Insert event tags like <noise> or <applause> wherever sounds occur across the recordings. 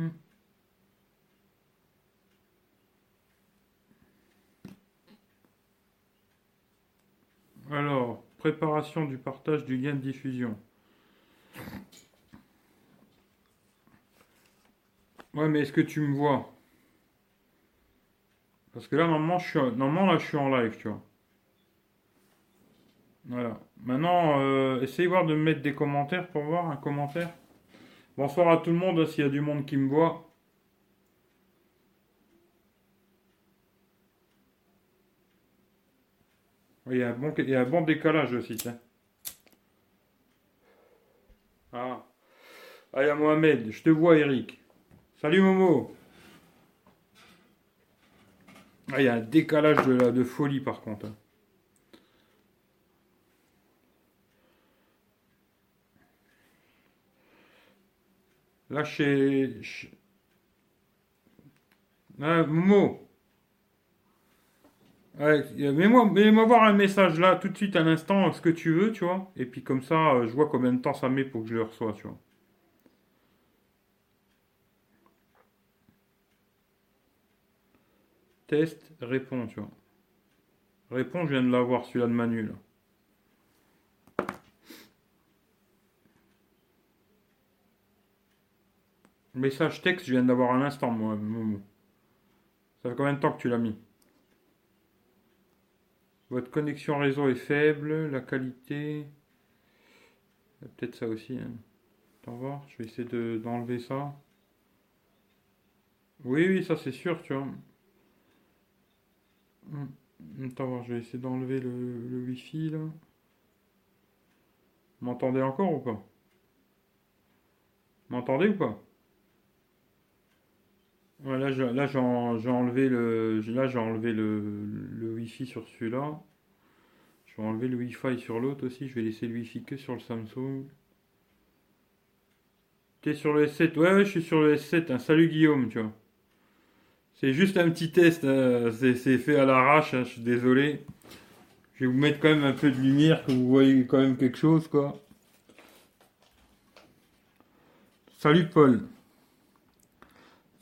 Hmm. Alors, préparation du partage du lien de diffusion. Ouais, mais est-ce que tu me vois? Parce que là, normalement, je suis, normalement, là, je suis en live, tu vois. Voilà. Maintenant, euh, essayez voir de me mettre des commentaires pour voir un commentaire. Bonsoir à tout le monde, s'il y a du monde qui me voit. Il y a un bon, il y a un bon décalage aussi, tiens. Ah. Ah, il y a Mohamed. Je te vois, Eric. Salut, Momo. Ah, il y a un décalage de, de folie, par contre. Là, chez... chez- mets-moi, voir un message là, tout de suite, à l'instant, ce que tu veux, tu vois. Et puis comme ça, euh, je vois combien de temps ça met pour que je le reçoive, tu vois. Test, réponds, tu vois. Réponds, je viens de l'avoir, celui-là de Manu, là. Message texte, je viens d'avoir un instant, moi. Ça fait combien de temps que tu l'as mis? Votre connexion réseau est faible, la qualité. Peut-être ça aussi. Hein. Voir, je vais essayer de, d'enlever ça. Oui, oui, ça c'est sûr, tu vois. Hum, Attends voir, je vais essayer d'enlever le, le Wi-Fi là. M'entendez encore ou pas? M'entendez ou pas? Là, j'ai enlevé le, Wi-Fi sur celui-là. Je vais enlever le Wi-Fi sur l'autre aussi. Je vais laisser le Wi-Fi que sur le Samsung. T'es sur le S7? Ouais, ouais, je suis sur le S7. hein. Salut Guillaume, tu vois. C'est juste un petit test. hein. C'est c'est fait à l'arrache. hein. Je suis désolé. Je vais vous mettre quand même un peu de lumière, que vous voyez quand même quelque chose, quoi. Salut Paul.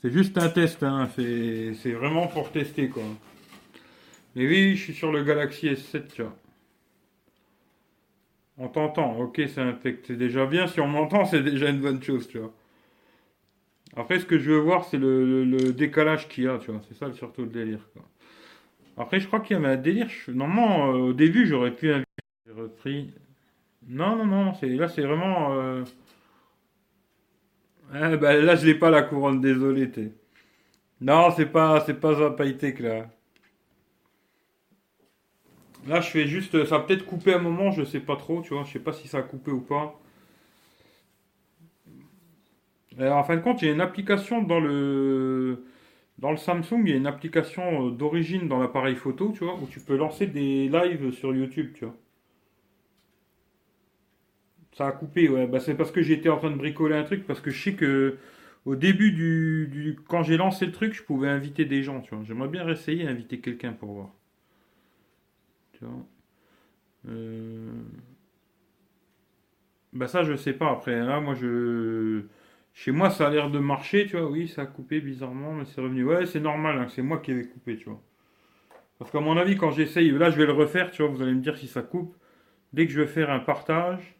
C'est juste un test, hein. C'est vraiment pour tester, quoi. Mais oui, je suis sur le Galaxy S7, tu vois. On t'entend, ok, c'est c'est déjà bien. Si on m'entend, c'est déjà une bonne chose, tu vois. Après, ce que je veux voir, c'est le, le- décalage qu'il y a, tu vois. C'est ça surtout le délire, quoi. Après, je crois qu'il y avait un délire. Normalement, euh, au début, j'aurais pu inviter. Repris. Non, non, non, c'est là, c'est vraiment. euh, ah, bah, là, je l'ai pas la couronne, désolé. Non, c'est pas, c'est pas un pailleté là. Là, je fais juste, ça a peut-être coupé un moment, je sais pas trop, tu vois, je sais pas si ça a coupé ou pas. Alors, en fin de compte, il y a une application dans le, dans le Samsung, il y a une application euh, d'origine dans l'appareil photo, tu vois, où tu peux lancer des lives sur YouTube, tu vois. Ça a coupé, ouais, bah c'est parce que j'étais en train de bricoler un truc, parce que je sais que au début du, du- quand j'ai lancé le truc, je pouvais inviter des gens, tu vois. J'aimerais bien essayer d'inviter quelqu'un pour voir, tu vois. Euh, Bah ça, je sais pas. Après, là, moi, je... Chez moi, ça a l'air de marcher, tu vois. Oui, ça a coupé bizarrement, mais c'est revenu. Ouais, c'est normal, hein, c'est moi qui avais coupé, tu vois. Parce qu'à mon avis, quand j'essaye, là, je vais le refaire, tu vois, vous allez me dire si ça coupe. Dès que je vais faire un partage,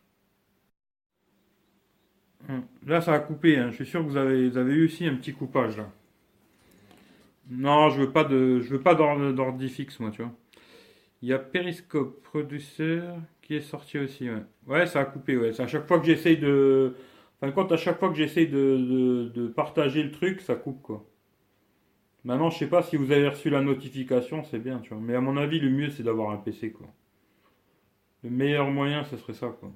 là, ça a coupé, hein. Je suis sûr que vous avez, eu aussi un petit coupage, là. Non, je veux pas de, je veux pas d'or- d'ordi fixe, moi, tu vois. Il y a Periscope Producer qui est sorti aussi, ouais. Ouais, ça a coupé, ouais. C'est à chaque fois que j'essaye de... En fin de compte, à chaque fois que j'essaye de, de, de partager le truc, ça coupe, quoi. Maintenant, je sais pas si vous avez reçu la notification, c'est bien, tu vois. Mais à mon avis, le mieux, c'est d'avoir un PC, quoi. Le meilleur moyen, ce serait ça, quoi.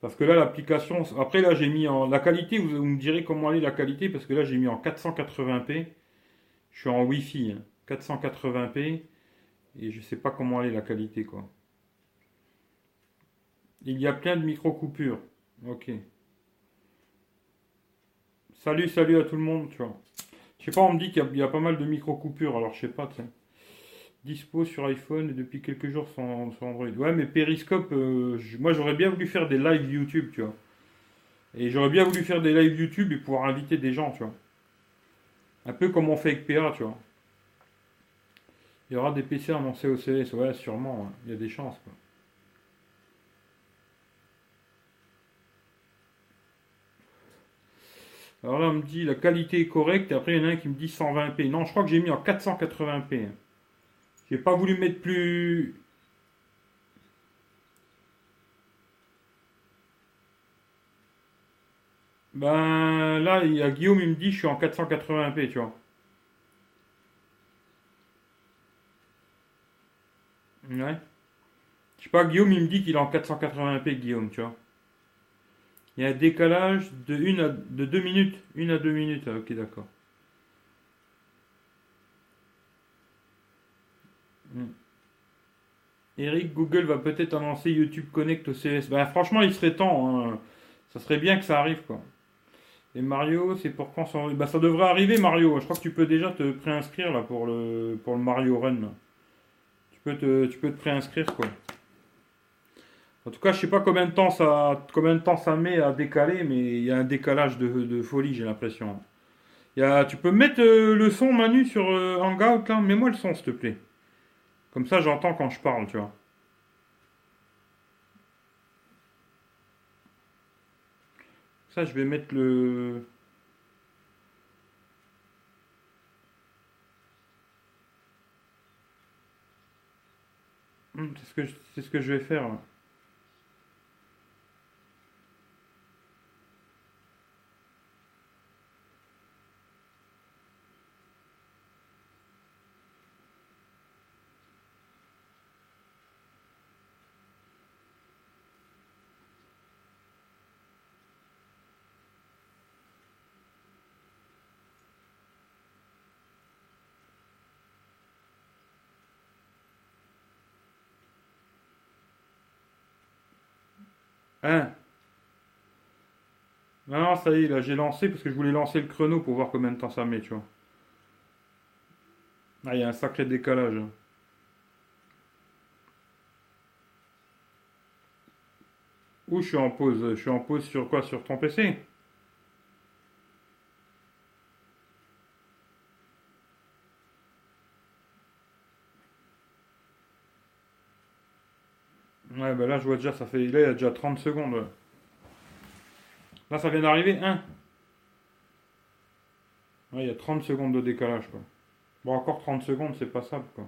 Parce que là, l'application... Après, là, j'ai mis en... La qualité, vous, me direz comment aller la qualité, parce que là, j'ai mis en 480p. Je suis en Wi-Fi, hein. 480p. Et je sais pas comment aller la qualité, quoi. Il y a plein de micro-coupures. Ok. Salut, salut à tout le monde, tu vois. Je sais pas, on me dit qu'il y y a pas mal de micro-coupures, alors je sais pas, tu sais. Dispo sur iPhone et depuis quelques jours sur, Android. Ouais, mais Periscope, euh, moi j'aurais bien voulu faire des lives YouTube, tu vois. Et j'aurais bien voulu faire des lives YouTube et pouvoir inviter des gens, tu vois. Un peu comme on fait avec PA, tu vois. Il y aura des PC à mon COCS, ouais, sûrement, il y a des chances. Alors là, on me dit la qualité est correcte, et après, il y en a un qui me dit 120p. Non, je crois que j'ai mis en 480p. J'ai pas voulu mettre plus. Ben là, il y a Guillaume, il me dit je suis en 480p, tu vois. Ouais. Je sais pas, Guillaume, il me dit qu'il est en 480p, Guillaume, tu vois. Il y a un décalage de, une de 2 minutes. Une à 2 minutes. Ah, ok, d'accord. Hmm. Eric, Google va peut-être annoncer YouTube Connect au CS. Ben, franchement, il serait temps. Hein. Ça serait bien que ça arrive, quoi. Et Mario, c'est pour quand ça... Bah, ça devrait arriver, Mario. Je crois que tu peux déjà te préinscrire là pour le, Mario Run. Tu peux te, préinscrire, quoi. En tout cas, je sais pas combien de temps ça, combien de temps ça met à décaler, mais il y a un décalage de, folie, j'ai l'impression. tu peux mettre euh, le son Manu sur euh, Hangout là, mets-moi le son s'il te plaît. Comme ça, j'entends quand je parle, tu vois. Ça, je vais mettre le. Hmm, c'est ce que c'est ce que je vais faire. Hein Non, ça y est, là, j'ai lancé parce que je voulais lancer le chrono pour voir combien de temps ça met, tu vois. Ah, il y a un sacré décalage. Hein. Où je suis en pause? Je suis en pause sur quoi? Sur ton PC Ouais, bah là, je vois déjà, ça fait. Là, il y a déjà 30 secondes. Là, ça vient d'arriver, 1. Ouais, il y a 30 secondes de décalage, quoi. Bon, encore 30 secondes, c'est passable, quoi.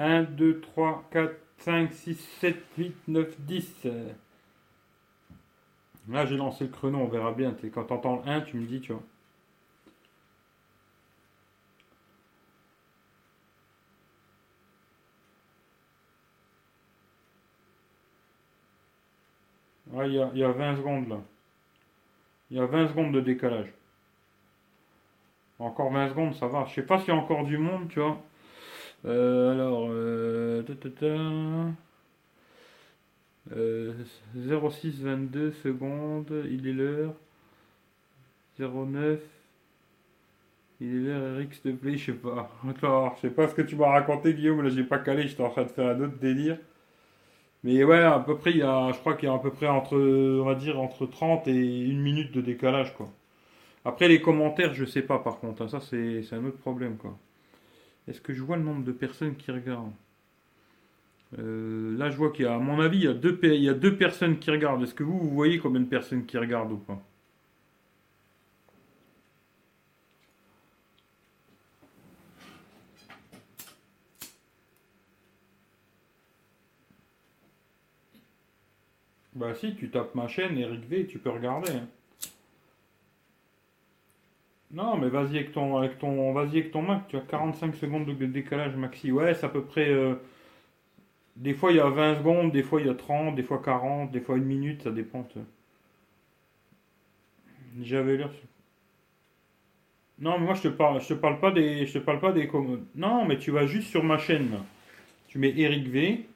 1, 2, 3, 4, 5, 6, 7, 8, 9, 10. Là, j'ai lancé le chrono, on verra bien. Quand tu entends le 1, tu me dis, tu vois. il y, a, y a 20 secondes là. Il y a 20 secondes de décalage. Encore 20 secondes, ça va. Je sais pas s'il y a encore du monde, tu vois. Euh, alors, euh, 06 22 secondes, il est l'heure. 09 il est l'heure Eric s'il te plaît, je sais pas. Alors, je sais pas ce que tu m'as raconté Guillaume, là j'ai pas calé, j'étais en train de faire un autre délire. Mais ouais, à peu près, il y a, je crois qu'il y a à peu près entre, on va dire, entre 30 et une minute de décalage, quoi. Après, les commentaires, je sais pas, par contre. Hein, ça, c'est un autre problème, quoi. Est-ce que je vois le nombre de personnes qui regardent? Euh, là, je vois qu'il y a, à mon avis, il y a deux, il y a deux personnes qui regardent. Est-ce que vous, vous voyez combien de personnes qui regardent ou pas? Bah si, tu tapes ma chaîne, Eric V, tu peux regarder. Hein. Non, mais vas-y avec ton, avec ton, vas-y avec ton Mac, tu as 45 secondes de décalage maxi. Ouais, c'est à peu près. euh, des fois il y a 20 secondes, des fois il y a 30, des fois 40, des fois une minute, ça dépend. J'avais sur- Non, mais moi je te parle, je te parle pas des, je te parle pas des commodes. Non, mais tu vas juste sur ma chaîne. Tu mets Eric V,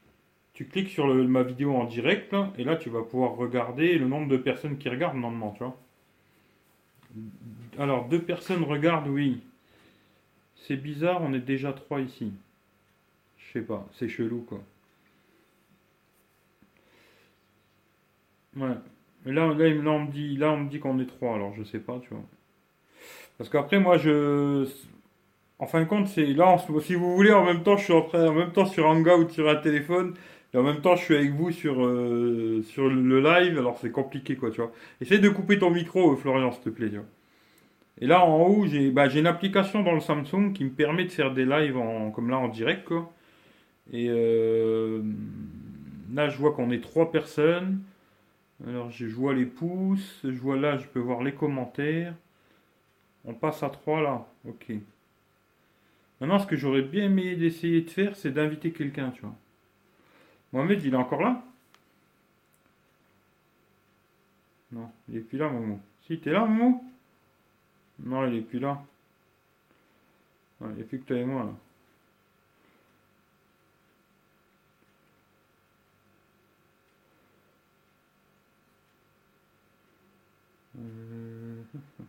tu cliques sur le- ma vidéo en direct, et là tu vas pouvoir regarder le nombre de personnes qui regardent normalement, tu vois. Alors, deux personnes regardent, oui. C'est bizarre, on est déjà trois ici. Je sais pas, c'est chelou quoi. Ouais. Mais là, là, là, on me dit, là, on me dit qu'on est trois, alors je sais pas, tu vois. Parce qu'après, moi, je. En fin de compte, c'est là, ce- si vous voulez, en même temps, je suis en train, en même temps sur Hangout sur un téléphone, et en même temps, je suis avec vous sur, euh, sur le live, alors c'est compliqué, quoi, tu vois. Essaye de couper ton micro, euh, Florian, s'il te plaît. Et là, en haut, j'ai bah, j'ai une application dans le Samsung qui me permet de faire des lives comme là, en direct, quoi. Et euh, là, je vois qu'on est trois personnes. Alors, je vois les pouces, je vois là, je peux voir les commentaires. On passe à trois là, ok. Maintenant, ce que j'aurais bien aimé d'essayer de faire, c'est d'inviter quelqu'un, tu vois. Mohamed, il est encore là? Non, il est plus là, Momo. Si, t'es là, Momo? Non, il est plus là. Il n'y plus que toi et moi, là. Euh, <laughs>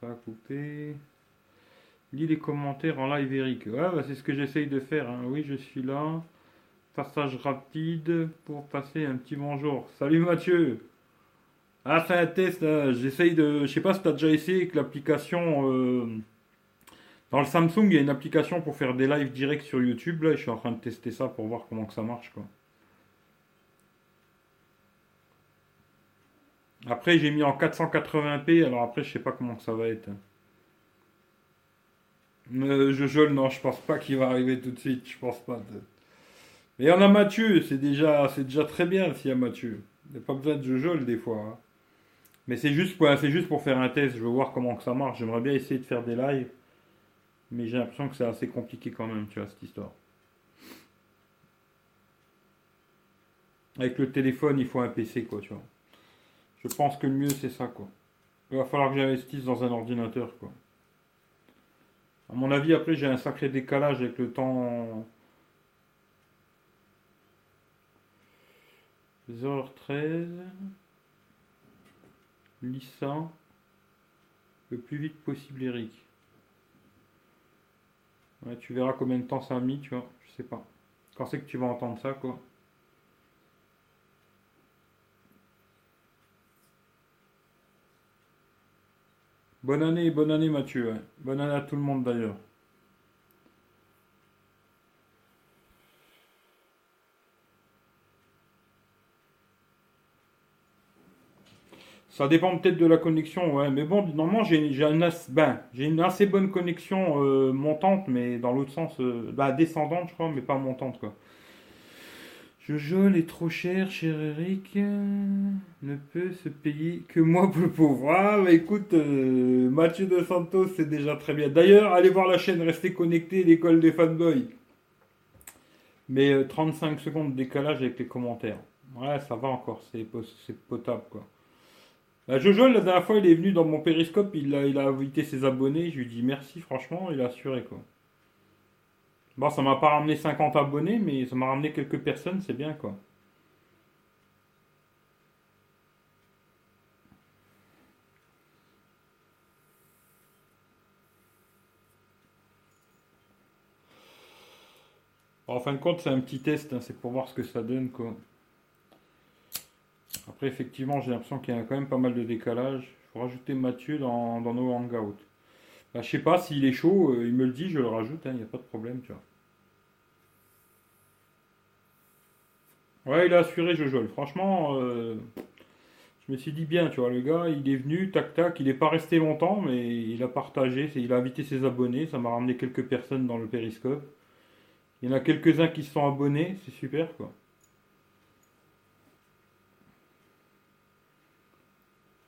Ça a coupé. Lis les commentaires en live, Eric. Ouais, bah, c'est ce que j'essaye de faire. hein. Oui, je suis là. Passage rapide pour passer un petit bonjour. Salut Mathieu. Ah, c'est un test. J'essaye de. Je sais pas si tu as déjà essayé avec l'application. euh, Dans le Samsung, il y a une application pour faire des lives directs sur YouTube. Là, je suis en train de tester ça pour voir comment que ça marche, quoi. Après, j'ai mis en 480p. Alors après, je sais pas comment que ça va être. Euh, Jojo, non, je pense pas qu'il va arriver tout de suite. Je pense pas. Mais il y en a Mathieu, c'est déjà, déjà très bien s'il y a Mathieu. Il n'y a pas besoin de Jojo des fois. hein. Mais c'est juste, pour- juste pour faire un test. Je veux voir comment que ça marche. J'aimerais bien essayer de faire des lives. Mais j'ai l'impression que c'est assez compliqué quand même, tu vois, cette histoire. Avec le téléphone, il faut un PC, quoi, tu vois. Je pense que le mieux, c'est ça, quoi. Il va falloir que j'investisse dans un ordinateur, quoi. À mon avis, après, j'ai un sacré décalage avec le temps. 0h13. Lis ça. Le plus vite possible, Eric. Ouais, tu verras combien de temps ça a mis, tu vois. Je sais pas. Quand c'est que tu vas entendre ça, quoi. Bonne année, bonne année Mathieu. ouais. Bonne année à tout le monde d'ailleurs. Ça dépend peut-être de la connexion. Mais bon, normalement, ben, j'ai une assez bonne connexion euh, montante, mais dans l'autre sens, euh, bah, descendante, je crois, mais pas montante, quoi. Jojo est trop cher, cher Eric. euh, Ne peut se payer que moi pour le pauvre. Ah, bah écoute, euh, Mathieu de Santos, c'est déjà très bien. D'ailleurs, allez voir la chaîne, restez connectés, l'école des fanboys. Mais euh, 35 secondes de décalage avec les commentaires. Ouais, ça va encore, c'est potable, quoi. Bah, Jojo, la dernière fois, il est venu dans mon périscope, il a, il a invité ses abonnés, je lui dis merci, franchement, il a assuré, quoi. Bon, ça m'a pas ramené 50 abonnés, mais ça m'a ramené quelques personnes, c'est bien, quoi. En fin de compte, c'est un petit test, hein, c'est pour voir ce que ça donne, quoi. Après, effectivement, j'ai l'impression qu'il y a quand même pas mal de décalage. Il faut rajouter Mathieu dans nos hangouts. Bah, je sais pas, s'il est chaud, euh, il me le dit, je le rajoute, il n'y a pas de problème, tu vois. Ouais, il a assuré Jojo. Franchement, euh, je me suis dit bien, tu vois, le gars, il est venu, tac tac, il n'est pas resté longtemps, mais il a partagé, il a invité ses abonnés, ça m'a ramené quelques personnes dans le périscope. Il y en a quelques-uns qui se sont abonnés, c'est super quoi.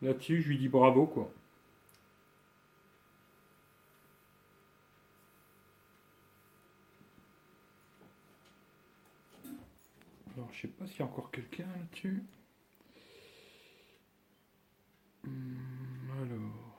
Là-dessus, je lui dis bravo quoi. Alors, je sais pas s'il y a encore quelqu'un là-dessus. Hmm, alors.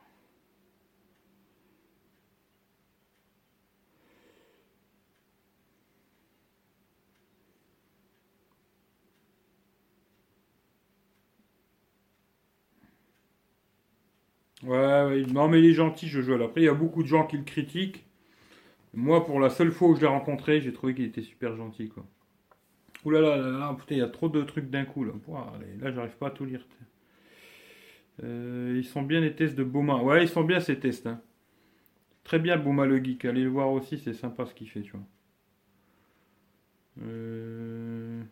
Ouais, non mais il est gentil, je joue. Après, il y a beaucoup de gens qui le critiquent. Moi, pour la seule fois où je l'ai rencontré, j'ai trouvé qu'il était super gentil, quoi. Ouh là là, là, putain, il y a trop de trucs d'un coup, là. Ouah, là, j'arrive pas à tout lire. Euh, ils sont bien les tests de Boma. Ouais, ils sont bien ces tests. hein. Très bien, Boma le geek. Allez le voir aussi, c'est sympa ce qu'il fait, tu vois. Euh,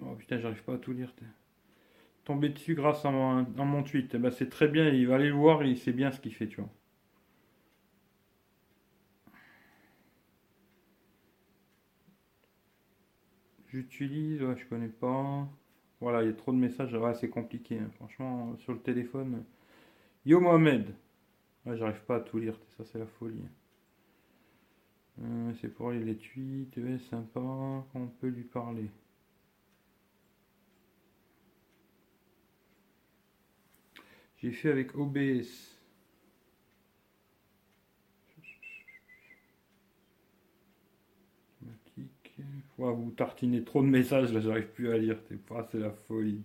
Oh putain, j'arrive pas à tout lire. Tomber dessus grâce à mon, à mon tweet. Eh ben, c'est très bien, il va aller le voir et il sait bien ce qu'il fait, tu vois. J'utilise, je connais pas. Voilà, il y a trop de messages, c'est compliqué. hein. Franchement, sur le téléphone. Yo Mohamed. J'arrive pas à tout lire, ça c'est la folie. Euh, c'est pour les tweets, sympa, on peut lui parler. J'ai fait avec OBS. Vous tartinez trop de messages, là j'arrive plus à lire. C'est la folie.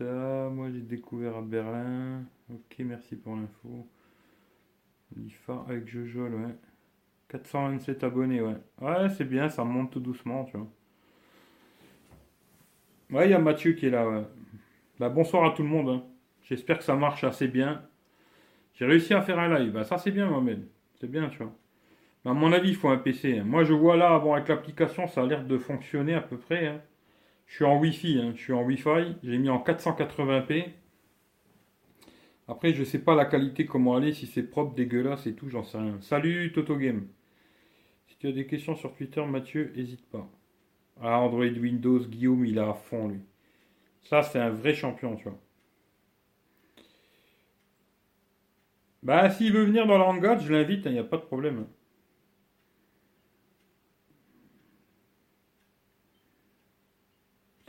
Moi j'ai découvert à Berlin. Ok, merci pour l'info. l'IFA avec Jojol, ouais. 427 abonnés, ouais. Ouais, c'est bien, ça monte tout doucement, tu vois. Ouais, il y a Mathieu qui est là, ouais. Bah, bonsoir à tout le monde. hein. J'espère que ça marche assez bien. J'ai réussi à faire un live. Bah, ça, c'est bien, Mohamed. C'est bien, tu vois. À mon avis, il faut un PC. hein. Moi, je vois là, bon, avec l'application, ça a l'air de fonctionner à peu près. hein. Je suis en Wi-Fi. hein. Je suis en Wi-Fi. J'ai mis en 480p. Après, je sais pas la qualité, comment aller, si c'est propre, dégueulasse et tout, j'en sais rien. Salut, Toto Game. Si tu as des questions sur Twitter, Mathieu, hésite pas. Ah, Android Windows, Guillaume, il est à fond, lui. Ça, c'est un vrai champion, tu vois. Bah, s'il veut venir dans hangout, je l'invite, il n'y a pas de problème.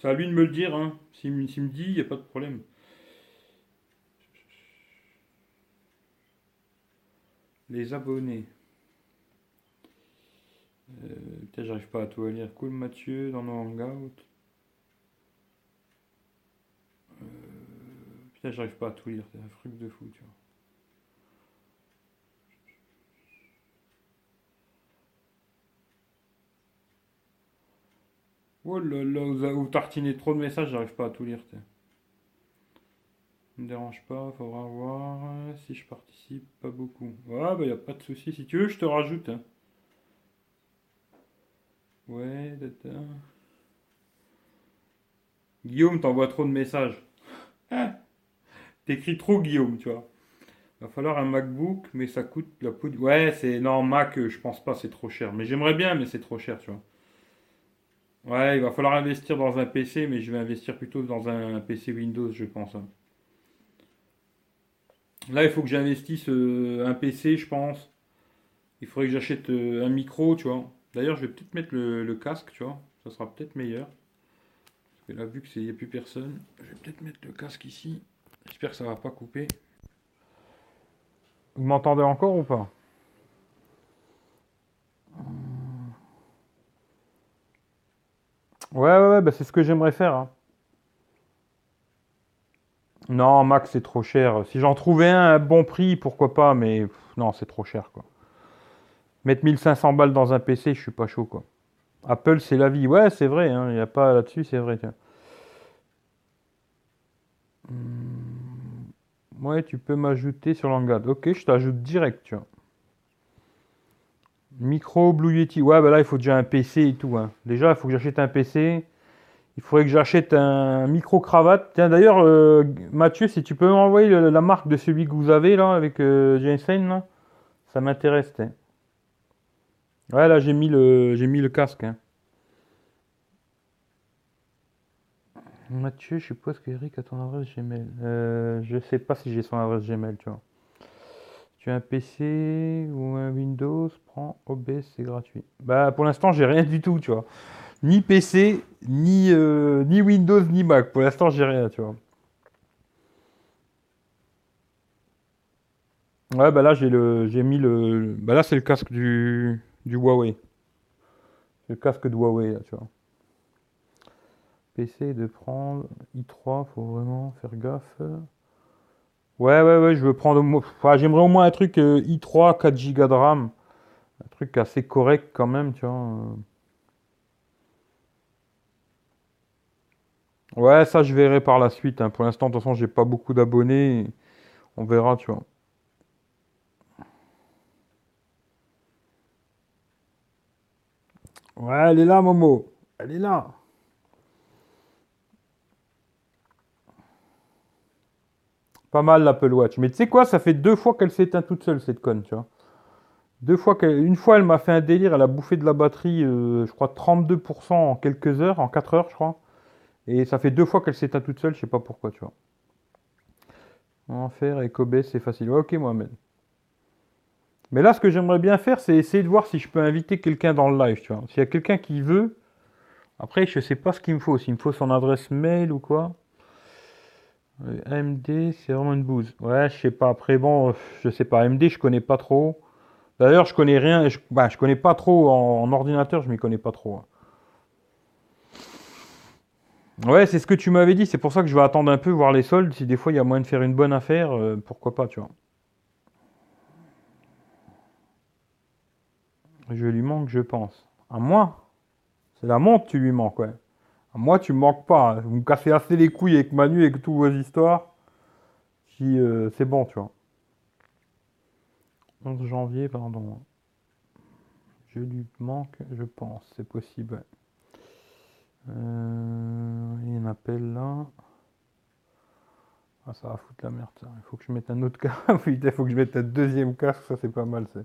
À lui de me le dire, hein. S'il me dit, il n'y a pas de problème. Les abonnés. Putain, j'arrive pas à tout lire. Cool Mathieu dans nos hangouts. Euh, putain, j'arrive pas à tout lire. C'est un truc de fou, tu vois. Oh là là, vous, tartinez trop de messages, j'arrive pas à tout lire. Ça me dérange pas, faudra voir euh, si je participe, pas beaucoup. Ouais, bah y a pas de souci. Si tu veux, je te rajoute. hein. Ouais, data. Guillaume, t'envoies trop de messages. Ah, T'écris trop, Guillaume, tu vois. Va falloir un MacBook, mais ça coûte la du... Ouais, c'est... Non, Mac, euh, je pense pas, c'est trop cher. Mais j'aimerais bien, mais c'est trop cher, tu vois. Ouais, il va falloir investir dans un PC, mais je vais investir plutôt dans un PC Windows, je pense. hein. Là, il faut que j'investisse euh, un PC, je pense. Il faudrait que j'achète euh, un micro, tu vois. D'ailleurs, je vais peut-être mettre le, casque, tu vois. Ça sera peut-être meilleur. Parce que là, vu qu'il n'y a plus personne, je vais peut-être mettre le casque ici. J'espère que ça va pas couper. Vous m'entendez encore ou pas? Ouais, ouais, ouais, bah c'est ce que j'aimerais faire. hein. Non, Mac, c'est trop cher. Si j'en trouvais un à bon prix, pourquoi pas, mais non, c'est trop cher, quoi. Mettre 1500 balles dans un PC, je suis pas chaud, quoi. Apple, c'est la vie. Ouais, c'est vrai, hein, il n'y a pas là-dessus, c'est vrai. Hmm, Ouais, tu peux m'ajouter sur l'Hangouts. Ok, je t'ajoute direct, tu vois. Micro Blue Yeti. Ouais, bah là, il faut déjà un PC et tout. hein. Déjà, il faut que j'achète un PC. Il faudrait que j'achète un micro-cravate. Tiens, d'ailleurs, euh, Mathieu, si tu peux m'envoyer la marque de celui que vous avez là, avec euh, Jensen, ça m'intéresse. tiens. Ouais, là, j'ai mis le, j'ai mis le casque. hein. Mathieu, je suppose que Eric a ton adresse Gmail. Euh, je sais pas si j'ai son adresse Gmail, tu vois. Un PC ou un Windows, prends OBS, c'est gratuit. Bah, pour l'instant, j'ai rien du tout, tu vois. Ni PC, ni, euh, ni Windows, ni Mac. Pour l'instant, j'ai rien, tu vois. Ouais, bah là, j'ai le, j'ai mis le, bah là, c'est le casque du, du Huawei. Le casque de Huawei, là, tu vois. PC de prendre i3, faut vraiment faire gaffe. Ouais, ouais, ouais, je veux prendre. Enfin, j'aimerais au moins un truc euh, i3, 4 Go de RAM. Un truc assez correct quand même, tu vois. euh. Ouais, ça, je verrai par la suite. hein. Pour l'instant, de toute façon, j'ai pas beaucoup d'abonnés. On verra, tu vois. Ouais, elle est là, Momo. Elle est là. Mal l'Apple Watch. Mais tu sais quoi, ça fait deux fois qu'elle s'éteint toute seule, cette conne, tu vois. Deux fois qu'elle... Une fois, elle m'a fait un délire, elle a bouffé de la batterie, euh, je crois 32% en quelques heures, en 4 heures, je crois. Et ça fait deux fois qu'elle s'éteint toute seule, je sais pas pourquoi, tu vois. En faire avec OBS, c'est facile. Ouais, ok, Mohamed. Mais là, ce que j'aimerais bien faire, c'est essayer de voir si je peux inviter quelqu'un dans le live, tu vois. S'il y a quelqu'un qui veut, après, je sais pas ce qu'il me faut. S'il me faut son adresse mail ou quoi. AMD, c'est vraiment une bouse. Ouais, je sais pas. Après, bon, je sais pas. AMD, je connais pas trop. D'ailleurs, je connais rien. Je, bah, connais pas trop en, en ordinateur, je m'y connais pas trop. hein. Ouais, c'est ce que tu m'avais dit. C'est pour ça que je vais attendre un peu, voir les soldes. Si des fois il y a moyen de faire une bonne affaire, euh, pourquoi pas, tu vois. Je lui manque, je pense. À moi? C'est la montre, tu lui manques, ouais. Moi, tu me manques pas. hein. Vous me cassez assez les couilles avec Manu et toutes vos histoires. Euh, c'est bon, tu vois. 11 janvier, pardon. Je lui manque, je pense. C'est possible. Euh, il y a un appel là. Ah, ça va foutre la merde. Il faut que je mette un autre casque. <laughs> Putain, il faut que je mette un deuxième casque. Ça, c'est pas mal, ça.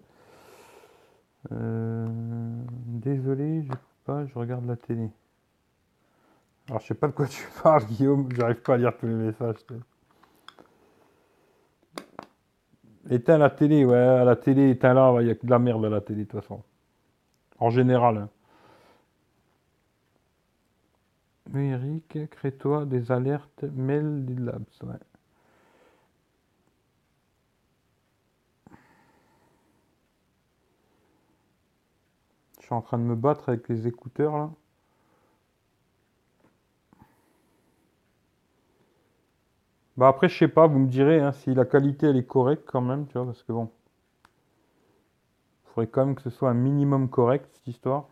Euh, désolé, je pas, je regarde la télé. Alors, je sais pas de quoi tu parles, <laughs> Guillaume. J'arrive pas à lire tous les messages. Éteins la télé, ouais, la télé, éteins-la. Il y a que de la merde à la télé, de toute façon. En général. hein. Oui, Eric, crée-toi des alertes mail des labs. Ouais. Je suis en train de me battre avec les écouteurs là. Bah après, je sais pas, vous me direz hein, si la qualité elle est correcte quand même, tu vois, parce que bon. Il faudrait quand même que ce soit un minimum correct cette histoire.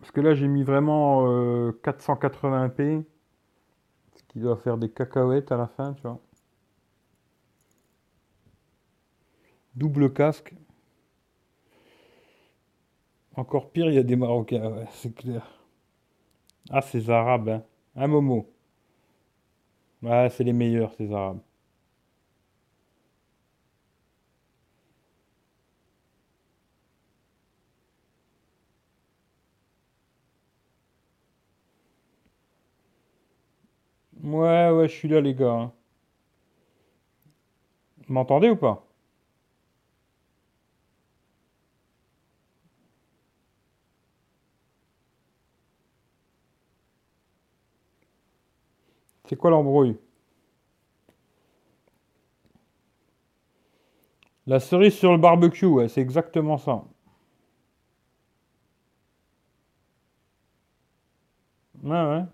Parce que là, j'ai mis vraiment euh, 480p, ce qui doit faire des cacahuètes à la fin, tu vois. Double casque. Encore pire, il y a des Marocains, ouais, c'est clair. Ah, ces Arabes, hein. Un Momo. Ouais, c'est les meilleurs, ces Arabes. Ouais, ouais, je suis là, les gars. hein. Vous m'entendez ou pas? C'est quoi l'embrouille? La cerise sur le barbecue, ouais, c'est exactement ça. Ouais, ouais.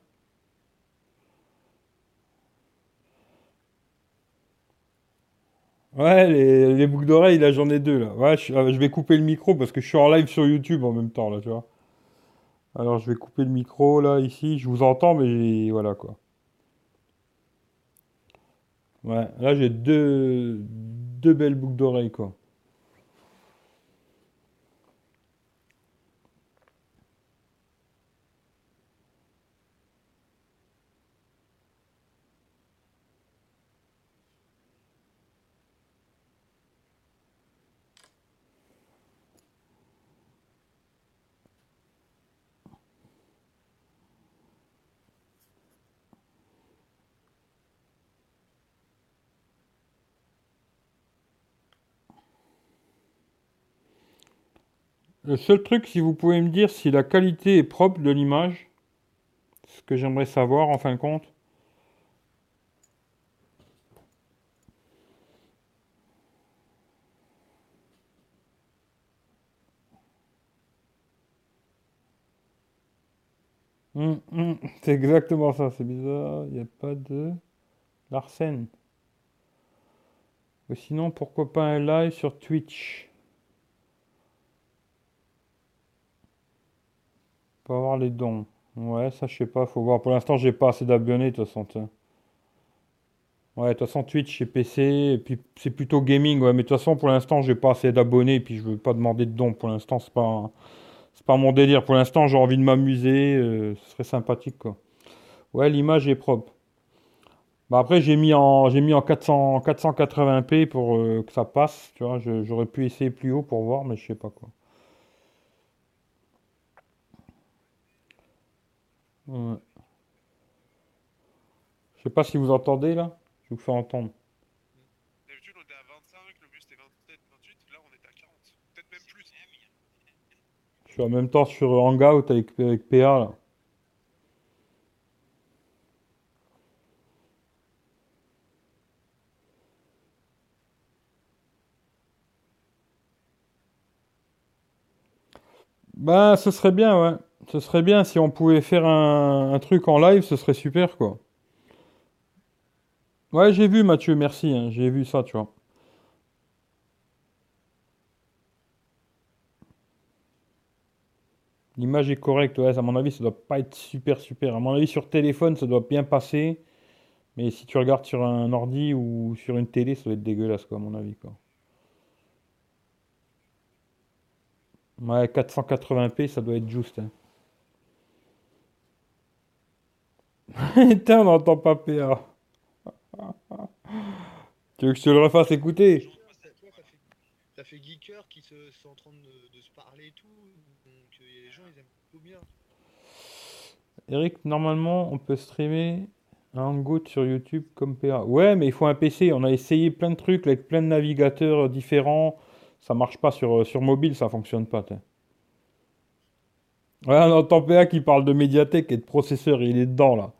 Ouais, les, les boucles d'oreilles, là, j'en ai deux, là. Ouais, je, euh, je vais couper le micro parce que je suis en live sur YouTube en même temps, là, tu vois. Alors, je vais couper le micro, là, ici. Je vous entends, mais voilà, quoi. Ouais, là, j'ai deux, deux belles boucles d'oreilles, quoi. Le seul truc, si vous pouvez me dire si la qualité est propre de l'image, ce que j'aimerais savoir en fin de compte. Hum, hum, <laughs> c'est exactement ça, c'est bizarre, il n'y a pas de Larsen. Sinon, pourquoi pas un live sur Twitch? Pour avoir les dons. Ouais, ça je sais pas, faut voir. Pour l'instant, j'ai pas assez d'abonnés de toute façon. Ouais, de toute façon, Twitch PC, et puis c'est plutôt gaming, ouais, mais de toute façon, pour l'instant, j'ai pas assez d'abonnés, et puis je veux pas demander de dons. Pour l'instant, c'est pas, pas mon délire. Pour l'instant, j'ai envie de m'amuser, euh, ce serait sympathique, quoi. Ouais, l'image est propre. Bah après, j'ai mis en, j'ai mis en 400, 480p pour euh, que ça passe, tu vois. j'aurais pu essayer plus haut pour voir, mais je sais pas quoi. Ouais. Je sais pas si vous entendez là. Je vous fais entendre. D'habitude, on était à 25, le but c'était 27, 28, là on est à 40. Peut-être même plus. Je suis en même temps sur Hangout avec, avec PA là. Bah, ce serait bien, ouais. Ce serait bien si on pouvait faire un, truc en live, ce serait super, quoi. Ouais, j'ai vu, Mathieu, merci, hein, j'ai vu ça, tu vois. L'image est correcte, ouais, à mon avis, ça doit pas être super, super. À mon avis, sur téléphone, ça doit bien passer. Mais si tu regardes sur un ordi ou sur une télé, ça doit être dégueulasse, quoi, à mon avis. Ouais, 480p, ça doit être juste. Hein. <laughs> Putain, on n'entend pas PA. Tu veux que je te le refasse écouter? Ça fait geeker qui se, sont en train de, se parler et tout. Donc euh, les gens, ils aiment bien. Eric, normalement, on peut streamer un Hangout sur YouTube comme PA. Ouais, mais il faut un PC. On a essayé plein de trucs avec plein de navigateurs différents. Ça marche pas sur, euh, sur mobile, ça fonctionne pas. Ouais, on entend PA qui parle de médiathèque et de processeur, il est dedans là.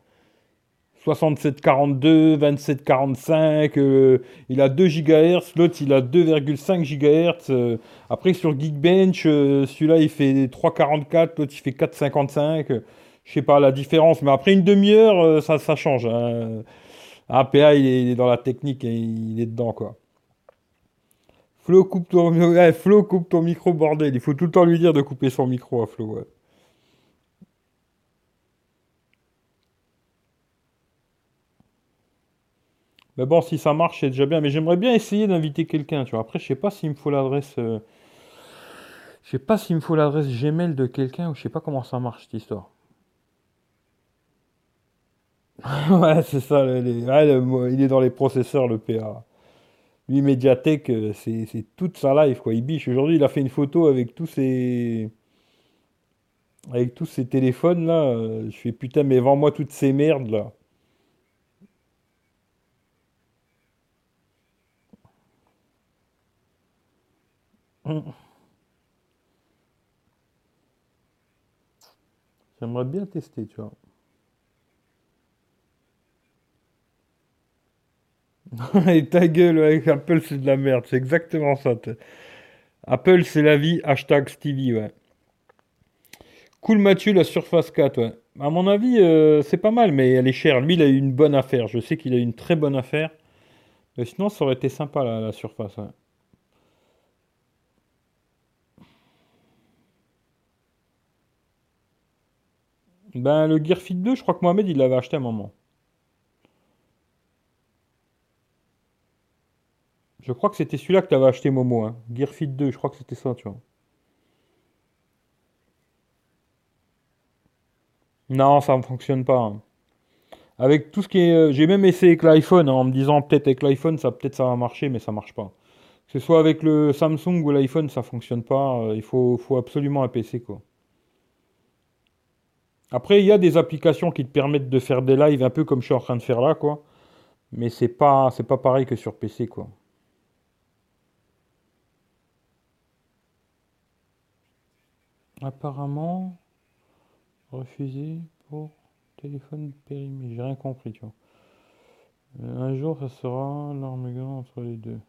6742, 2745, euh, il a 2 GHz, l'autre il a 2,5 GHz. Euh, après sur Geekbench, euh, celui-là il fait 3,44, l'autre il fait 4,55. je sais pas la différence, mais après une demi-heure, ça, ça change. Hein. APA il est, dans la technique, il est dedans quoi. <laughs> Flo coupe, ton, micro, bordel. Il faut tout le temps lui dire de couper son micro à Flo. Mais bon, si ça marche, c'est déjà bien. Mais j'aimerais bien essayer d'inviter quelqu'un, tu vois. Après, je sais pas s'il me faut l'adresse. Euh, je sais pas s'il me faut l'adresse Gmail de quelqu'un ou je sais pas comment ça marche cette histoire. <laughs> ouais, c'est ça. il est dans les processeurs, le PA. Lui, Mediatek, euh, c'est toute sa life, quoi. Il biche. Aujourd'hui, il a fait une photo avec tous ses. Avec tous ces téléphones là. Euh, je fais putain, mais vends-moi toutes ces merdes là. J'aimerais bien tester, tu vois. <laughs> Et ta gueule, avec Apple, c'est de la merde. C'est exactement ça. Apple, c'est la vie. Hashtag Stevie, ouais. Cool Mathieu, la Surface 4, ouais. À mon avis, euh, c'est pas mal, mais elle est chère. Lui, il a eu une bonne affaire. Je sais qu'il a eu une très bonne affaire. Mais sinon, ça aurait été sympa, la, la Surface, ouais. Ben, le Gear Fit 2, je crois que Mohamed, il l'avait acheté à un moment. Je crois que c'était celui-là que tu avais acheté, Momo. Hein. Gear Fit 2, je crois que c'était ça, tu vois. Non, ça ne fonctionne pas. Hein. Avec tout ce qui est. Euh, j'ai même essayé avec l'iPhone, hein, en me disant peut-être avec l'iPhone, ça peut-être ça va marcher, mais ça marche pas. Que ce soit avec le Samsung ou l'iPhone, ça fonctionne pas. Euh, il faut, faut absolument un PC, quoi. Après, il y a des applications qui te permettent de faire des lives un peu comme je suis en train de faire là, quoi. Mais c'est pas, c'est pas pareil que sur PC, quoi. Apparemment, refusé pour téléphone périmé. J'ai rien compris, tu vois. Euh, un jour, ça sera l'arme entre les deux.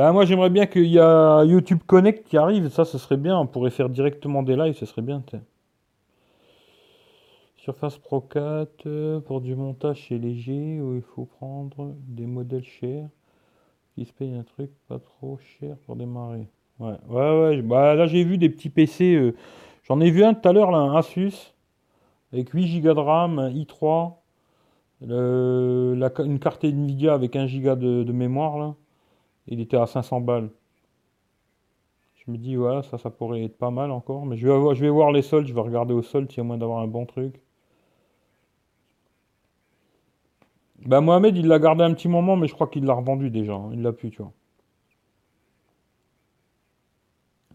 Bah, moi, j'aimerais bien qu'il y a YouTube Connect qui arrive. Ça, ce serait bien. On pourrait faire directement des lives. Ce serait bien. Surface Pro 4 euh, pour du montage chez léger où il faut prendre des modèles chers qui se payent un truc pas trop cher pour démarrer. Ouais, ouais, ouais. Bah, là, j'ai vu des petits PC. Euh, j'en ai vu un tout à l'heure, un Asus avec 8 Go de RAM, un i3, une carte Nvidia avec 1 Go de mémoire là. Il était à 500 balles. Je me dis, voilà, ça, ça pourrait être pas mal encore. Mais je vais, voir, les soldes, je vais regarder au solde s'il y a moyen d'avoir un bon truc. Bah, Mohamed, il l'a gardé un petit moment, mais je crois qu'il l'a revendu déjà. Hein. Il l'a plus, tu vois.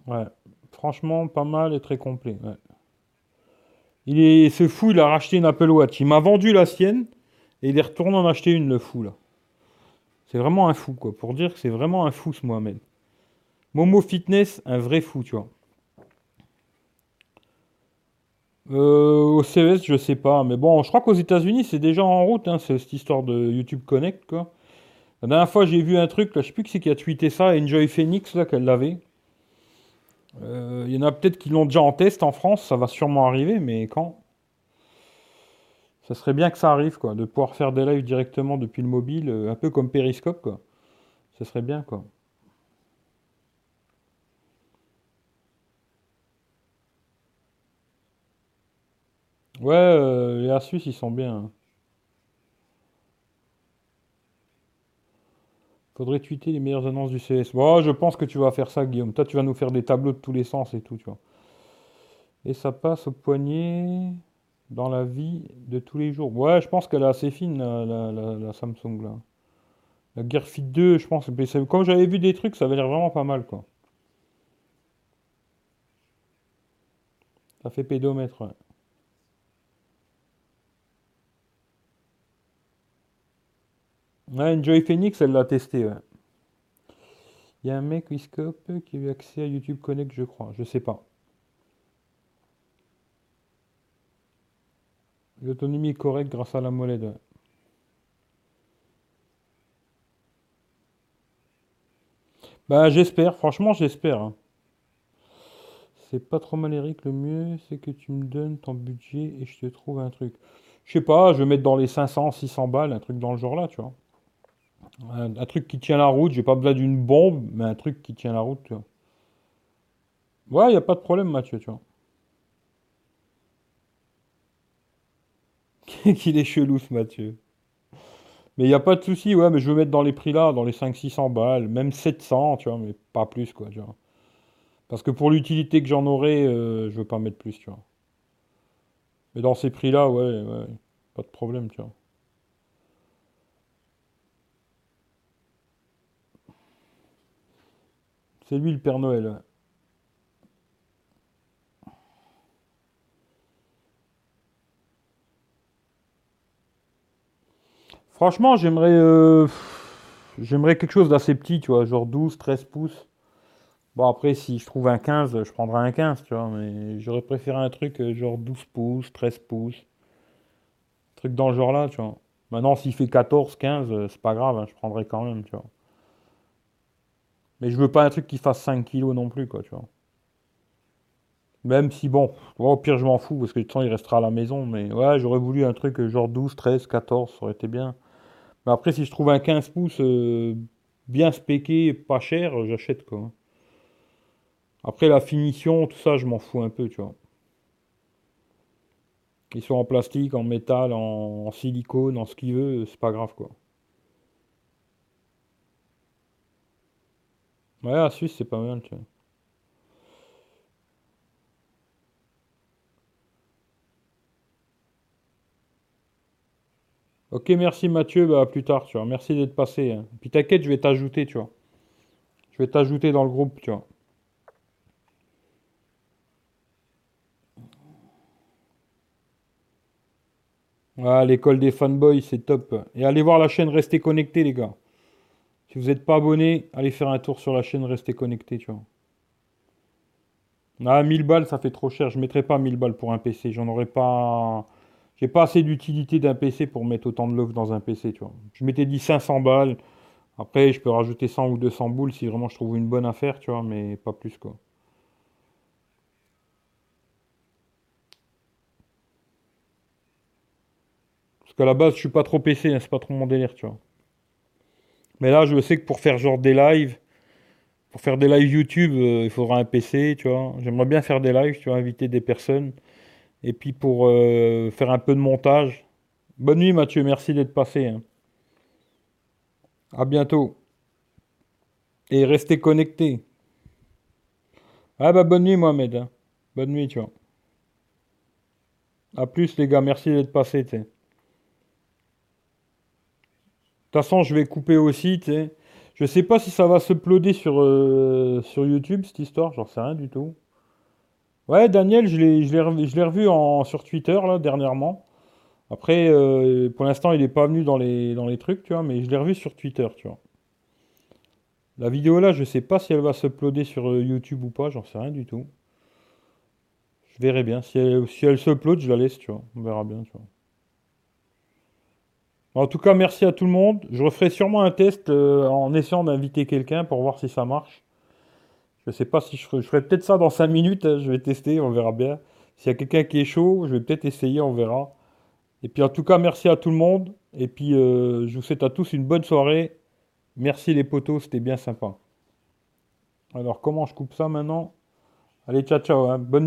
Ouais. Franchement, pas mal et très complet. Il est, ce fou, il a racheté une Apple Watch. Il m'a vendu la sienne et il est retourné en acheter une, le fou, là. C'est vraiment un fou, quoi. Pour dire que c'est vraiment un fou, ce Mohamed. Momo Fitness, un vrai fou, tu vois. Euh, au CES, je sais pas. Mais bon, je crois qu'aux États-Unis, c'est déjà en route, hein, cette histoire de YouTube Connect, quoi. La dernière fois, j'ai vu un truc, là, je sais plus qui a tweeté ça, Enjoy Phoenix, là, qu'elle l'avait. Euh, il y en a peut-être qui l'ont déjà en test en France, ça va sûrement arriver, mais quand? Ça serait bien que ça arrive, quoi, de pouvoir faire des lives directement depuis le mobile, euh, un peu comme Periscope, quoi. Ça serait bien, quoi. Ouais, euh, les Asus, ils sont bien. Hein. Faudrait tweeter les meilleures annonces du CS. Je pense que tu vas faire ça, Guillaume. Toi, tu vas nous faire des tableaux de tous les sens et tout, tu vois. Et ça passe au poignet dans la vie de tous les jours. Ouais, je pense qu'elle est assez fine, la, Samsung, là. La Gear Fit 2, je pense. Comme j'avais vu des trucs, ça avait l'air vraiment pas mal, quoi. Ça fait pédomètre, ouais. Ouais, Enjoy Phoenix, elle l'a testé, ouais. Il y a un mec, Wiscope, qui a eu accès à YouTube Connect, je crois. Je sais pas. L'autonomie est correcte grâce à la molette. Bah j'espère, franchement j'espère. Hein. C'est pas trop mal Eric, le mieux c'est que tu me donnes ton budget et je te trouve un truc. Je sais pas, je vais mettre dans les 500, 600 balles, un truc dans le genre là, tu vois. Un, truc qui tient la route, j'ai pas besoin d'une bombe, mais un truc qui tient la route, tu vois. Ouais, y a pas de problème Mathieu, tu vois. <laughs> qu'il est chelou ce Mathieu. Mais il n'y a pas de souci, ouais, mais je veux mettre dans les prix là, dans les 500-600 balles, même 700, tu vois, mais pas plus, quoi, tu vois. Parce que pour l'utilité que j'en aurai, euh, je veux pas mettre plus, tu vois. Mais dans ces prix là, ouais, ouais, pas de problème, tu vois. C'est lui le Père Noël, Franchement, j'aimerais euh, j'aimerais quelque chose d'assez petit, tu vois, genre 12, 13 pouces. Bon, après, si je trouve un 15, je prendrai un 15, tu vois, mais j'aurais préféré un truc euh, genre 12 pouces, 13 pouces. Un truc dans le genre là, tu vois. Maintenant, s'il fait 14, 15, euh, c'est pas grave, hein, je prendrai quand même, tu vois. Mais je veux pas un truc qui fasse 5 kilos non plus, quoi, tu vois. Même si, bon, au pire, je m'en fous, parce que de toute il restera à la maison, mais ouais, j'aurais voulu un truc genre 12, 13, 14, ça aurait été bien. Mais après, si je trouve un 15 pouces euh, bien spéqué, pas cher, j'achète quoi. Après, la finition, tout ça, je m'en fous un peu, tu vois. Ils sont en plastique, en métal, en, silicone, en ce qu'il veut, c'est pas grave quoi. Ouais, la Suisse, c'est pas mal, tu vois. Ok, merci Mathieu, bah, plus tard, tu vois. Merci d'être passé. Hein. Puis t'inquiète, je vais t'ajouter, tu vois. Je vais t'ajouter dans le groupe, tu vois. Ah, l'école des fanboys, c'est top. Et allez voir la chaîne Restez connectés, les gars. Si vous n'êtes pas abonné, allez faire un tour sur la chaîne, restez connecté, tu vois. Ah, 1000 balles, ça fait trop cher. Je ne mettrai pas 1000 balles pour un PC. J'en aurais pas. J'ai pas assez d'utilité d'un PC pour mettre autant de love dans un PC, tu vois. Je m'étais dit 500 balles. Après, je peux rajouter 100 ou 200 boules si vraiment je trouve une bonne affaire, tu vois, mais pas plus, quoi. Parce qu'à la base, je suis pas trop PC, hein, c'est pas trop mon délire, tu vois. Mais là, je sais que pour faire genre des lives, pour faire des lives YouTube, euh, il faudra un PC, tu vois. J'aimerais bien faire des lives, tu vois, inviter des personnes. Et puis pour euh, faire un peu de montage. Bonne nuit Mathieu, merci d'être passé. hein. À bientôt. Et restez connectés. Ah bah bonne nuit Mohamed. hein. Bonne nuit, tu vois. À plus les gars, merci d'être sais. De toute façon, je vais couper aussi, tu sais. Je sais pas si ça va s'uploader sur, euh, sur YouTube, cette histoire, j'en sais rien du tout. Ouais, Daniel, je l'ai, revu, en, sur Twitter, là, dernièrement. Après, euh, pour l'instant, il n'est pas venu dans les, dans les trucs, tu vois, mais je l'ai revu sur Twitter, tu vois. La vidéo là, je sais pas si elle va s'uploader sur euh, YouTube ou pas, j'en sais rien du tout. Je verrai bien. Si elle, si elle je la laisse, tu vois. On verra bien, tu vois. En tout cas, merci à tout le monde. Je referai sûrement un test euh, en essayant d'inviter quelqu'un pour voir si ça marche. Je sais pas si je ferai, je ferai peut-être ça dans 5 minutes. hein, je vais tester, on verra bien. S'il y a quelqu'un qui est chaud, je vais peut-être essayer, on verra. Et puis en tout cas, merci à tout le monde. Et puis euh, je vous souhaite à tous une bonne soirée. Merci les potos, c'était bien sympa. Alors comment je coupe ça maintenant? Allez, ciao ciao, hein. Bonne nuit.